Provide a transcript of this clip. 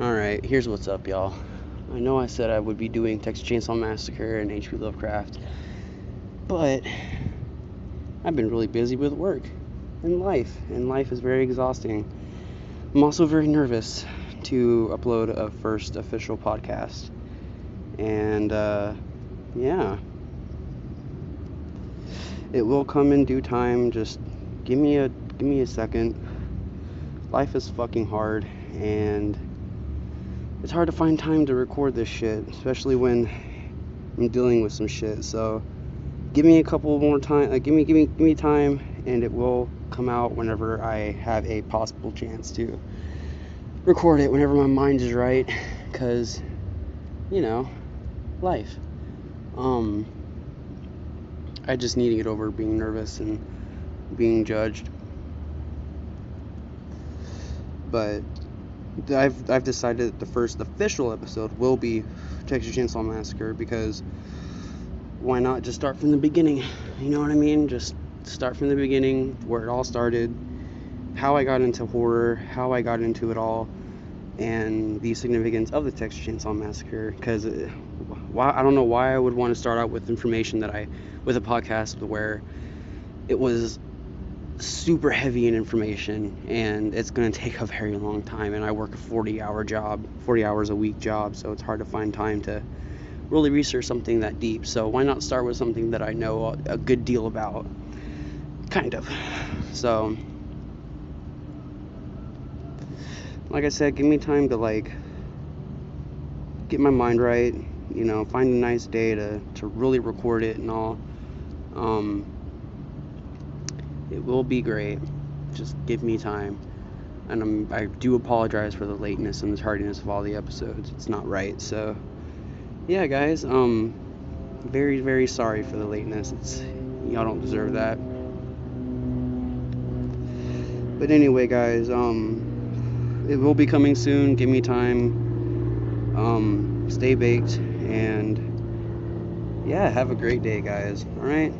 Alright, here's what's up, y'all. I know I said I would be doing Texas Chainsaw Massacre and H.P. Lovecraft, but I've been really busy with work and life, and life is very exhausting. I'm also very nervous to upload a first official podcast, and uh, yeah, it will come in due time. Just give me a give me a second. Life is fucking hard, and it's hard to find time to record this shit, especially when I'm dealing with some shit. So give me a couple more time. Like, give me, give me, give me time, and it will come out whenever I have a possible chance to record it. Whenever my mind is right, because you know, life. Um, I just need to get over being nervous and being judged. But I've I've decided that the first official episode will be Texas Chainsaw Massacre because why not just start from the beginning? You know what I mean? Just start from the beginning, where it all started, how I got into horror, how I got into it all, and the significance of the Texas Chainsaw Massacre. Because uh, why I don't know why I would want to start out with information that I with a podcast where it was super heavy in information and it's going to take a very long time and I work a 40 hour job 40 hours a week job so it's hard to find time to really research something that deep. So why not start with something that I know a, good deal about kind of. So like I said give me time to like get my mind right you know find a nice day to to really record it and all. Um it will be great. Just give me time. And I'm, I do apologize for the lateness and the tardiness of all the episodes. It's not right. So, yeah, guys. Um, very, very sorry for the lateness. It's y'all don't deserve that. But anyway, guys. Um, it will be coming soon. Give me time. Um, stay baked and yeah, have a great day, guys. All right.